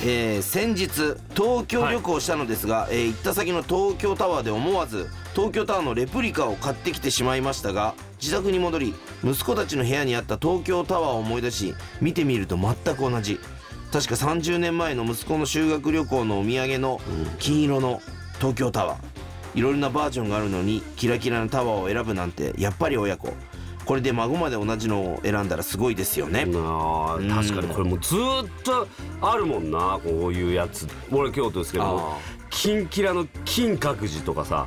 えー先日東京旅行したのですが、えー行った先の東京タワーで思わず東京タワーのレプリカを買ってきてしまいましたが自宅に戻り息子たちの部屋にあった東京タワーを思い出し見てみると全く同じ。確か30年前の息子の修学旅行のお土産の金色の東京タワー。いろいろなバージョンがあるのにキラキラなタワーを選ぶなんてやっぱり親子これで孫まで同じのを選んだらすごいですよね、なあうん。確かにこれもうずーっとあるもんなこういうやつ。俺京都ですけどもあ。キラの金閣寺とかさ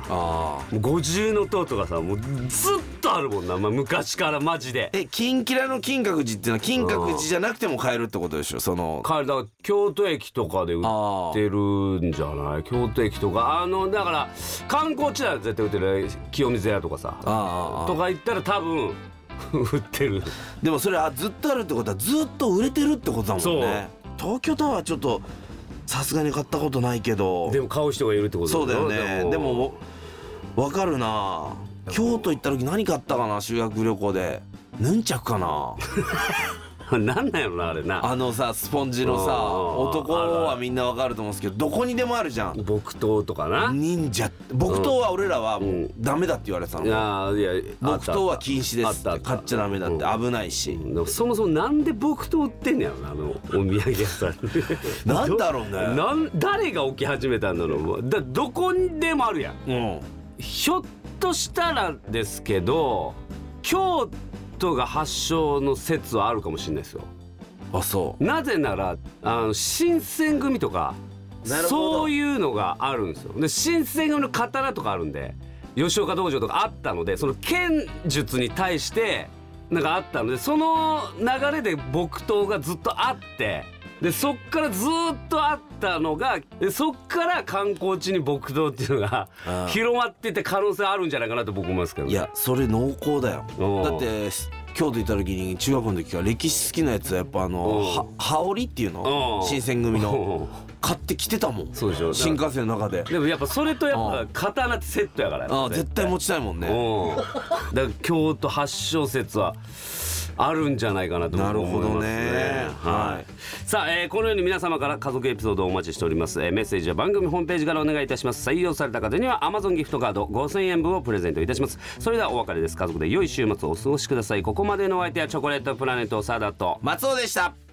五重塔とかさもうずっとあるもんな、まあ、昔からマジで。えキンキラの金閣寺っていうのは金閣寺じゃなくても買えるってことでしょ？その。帰りだから京都駅とかで売ってるんじゃない？京都駅とか。あのだから観光地だよ。絶対売ってる。清水屋とかさ。とか行ったら多分売ってる。でもそれあずっとあるってことはずっと売れてるってことだもんね。東京タワーちょっとさすがに買ったことないけど。でも買う人がいるってことそうだよね。でも。わかるな。京都行った時何買ったかな？修学旅行で。ヌンチャクかな？なんなんやろなあれな。あのさスポンジのさ男はみんなわかると思うんですけどどこにでもあるじゃん。木刀とかな。忍者。木刀は俺らはもうダメだって言われてたの。いやいや木刀は禁止ですあっ買っちゃダメだって。危ないし。でもそもそもなんで木刀売ってんねやろなあのお土産屋さん。なんだろうね。なん誰が置き始めたんだろうだどこにでもあるやん。うん。ひょっとしたらですけど京都が発祥の説はあるかもしれないですよ。あそう。なぜならあの新選組とかなるほど。そういうのがあるんですよ。で新選組の刀とかあるんで吉岡道場とかあったのでその剣術に対してなんかあったのでその流れで木刀がずっとあってでそっからずっとあったのがでそっから観光地に木刀っていうのがああ。広まってて可能性あるんじゃないかなと僕思いますけどね。いやそれ濃厚だよ。う。んだって京都行った時に中学校の時から歴史好きなやつはやっぱあのう。んは羽織っていうの？う。ん新選組の。う。ん買ってきてたもん。そうでしょ新幹線の中で。でもやっぱそれとやっぱう。ん刀ってセットやからああ絶対。持ちたいもんね。う。ん、だから京都発祥説はあるんじゃないかなと僕なるほど思いますね。ははさあ、えーこのように皆様から家族エピソードをお待ちしております、えーメッセージは番組ホームページからお願いいたします。採用された方には Amazon ギフトカード5000円分をプレゼントいたします。それではお別れです。家族で良い週末をお過ごしください。ここまでのお相手はチョコレートプラネットサダと松尾でした。